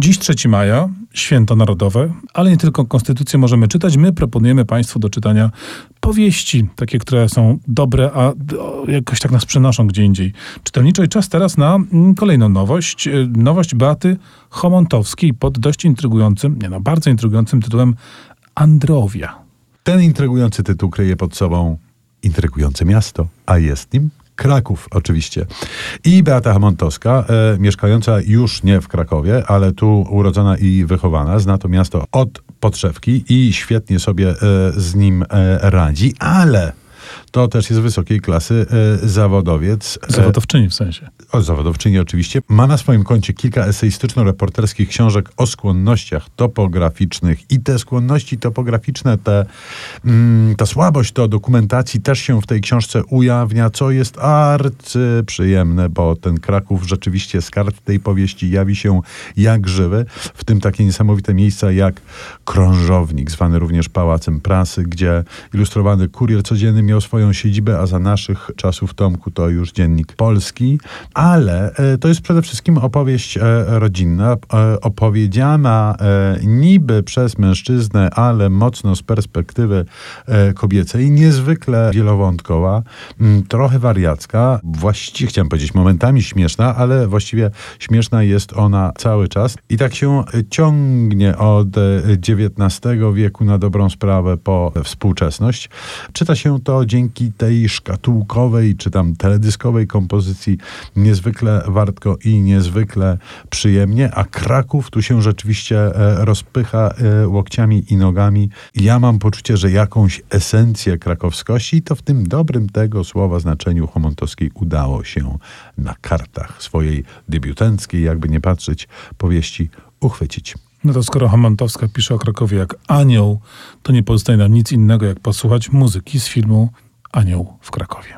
Dziś 3 maja, święto narodowe, ale nie tylko konstytucję możemy czytać. My proponujemy Państwu do czytania powieści, takie, które są dobre, a jakoś tak nas przenoszą gdzie indziej. Czytelniczo i czas teraz na mm, kolejną nowość. Y, nowość Beaty Chomontowskiej pod dość intrygującym, nie no, bardzo intrygującym tytułem Androwia. Ten intrygujący tytuł kryje pod sobą intrygujące miasto, a jest nim Kraków oczywiście. I Beata Hamontowska, e, mieszkająca już nie w Krakowie, ale tu urodzona i wychowana, zna to miasto od podszewki i świetnie sobie e, z nim e, radzi, ale to też jest wysokiej klasy e, zawodowiec. E, Zawodowczyni w sensie. O, zawodowczyni oczywiście. Ma na swoim koncie kilka eseistyczno-reporterskich książek o skłonnościach topograficznych i te skłonności topograficzne, te, mm, ta słabość do dokumentacji też się w tej książce ujawnia, co jest arcyprzyjemne, bo ten Kraków rzeczywiście z kart tej powieści jawi się jak żywy, w tym takie niesamowite miejsca jak krążownik, zwany również Pałacem Prasy, gdzie ilustrowany kurier codzienny miał swoją siedzibę, a za naszych czasów Tomku to już dziennik polski, ale e, to jest przede wszystkim opowieść e, rodzinna, e, opowiedziana niby przez mężczyznę, ale mocno z perspektywy kobiecej, niezwykle wielowątkowa, trochę wariacka, właściwie chciałem powiedzieć momentami śmieszna, ale właściwie śmieszna jest ona cały czas. I tak się ciągnie od XIX wieku na dobrą sprawę po współczesność. Czyta się to dzięki tej szkatułkowej czy tam teledyskowej kompozycji niezwykle wartko i niezwykle przyjemnie, a Kraków tu się rzeczywiście e, rozpycha e, łokciami i nogami. Ja mam poczucie, że jakąś esencję krakowskości, to w tym dobrym tego słowa znaczeniu Homontowskiej udało się na kartach swojej debiutanckiej, jakby nie patrzeć, powieści uchwycić. No to skoro Hamontowska pisze o Krakowie jak anioł, to nie pozostaje nam nic innego, jak posłuchać muzyki z filmu Anioł w Krakowie.